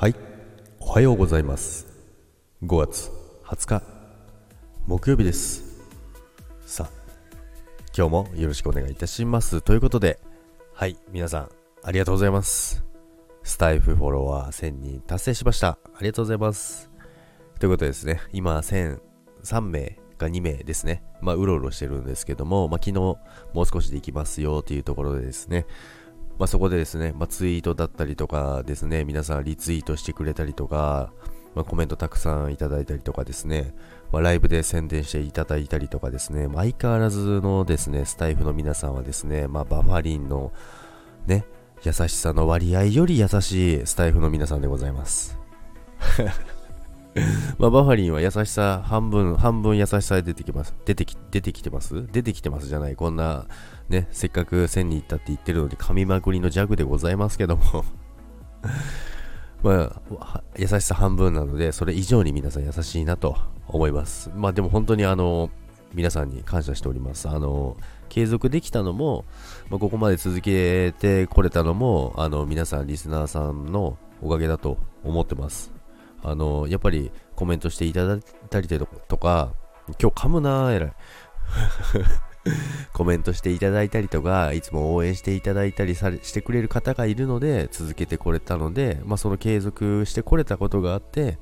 はい、おはようございます。5月20日、木曜日です。さあ、今日もよろしくお願いいたします。ということで、はい、皆さん、ありがとうございます。スタイフフォロワー1000人達成しました。ありがとうございます。ということでですね、今、1003名が2名ですね。まあ、うろうろしてるんですけども、まあ、昨日、もう少しで行きますよというところでですね、まあ、そこでですね、まあ、ツイートだったりとかですね、皆さんリツイートしてくれたりとか、まあ、コメントたくさんいただいたりとかですね、まあ、ライブで宣伝していただいたりとかですね、まあ、相変わらずのですね、スタイフの皆さんはですね、まあ、バファリンのね、優しさの割合より優しいスタイフの皆さんでございます。まあ、バファリンは優しさ半分、半分優しさで出てきます。出てき、出てきてます？出てきてますじゃない。こんな、ね、せっかく1000に行ったって言ってるのに噛みまくりのジャグでございますけども まあ、優しさ半分なので、それ以上に皆さん優しいなと思います。まあでも本当にあの、皆さんに感謝しております。あの、継続できたのも、まあ、ここまで続けてこれたのも、あの、皆さん、リスナーさんのおかげだと思ってます。あの、やっぱりコメントしていただいたりとか、今日噛むなー、えらい。コメントしていただいたりとか、いつも応援していただいたりされしてくれる方がいるので、続けてこれたので、まあ、その継続してこれたことがあって、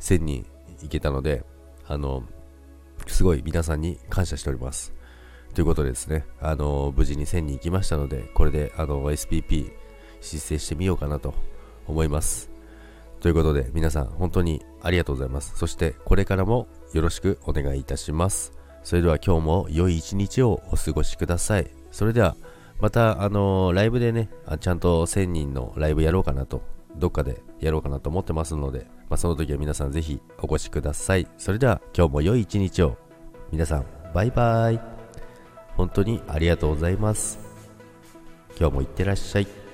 1000人いけたので、あの、すごい皆さんに感謝しております。ということでですね、あの、無事に1000人行きましたので、これで、あの、SPP 申請してみようかなと思います。ということで、皆さん本当にありがとうございます。そして、これからもよろしくお願いいたします。それでは今日も良い一日をお過ごしください。それでは、また、あのライブでね、ちゃんと1000人のライブやろうかなと、どっかでやろうかなと思ってますので、まあ、その時は皆さんぜひお越しください。それでは今日も良い一日を。皆さん、バイバーイ。本当にありがとうございます。今日もいってらっしゃい。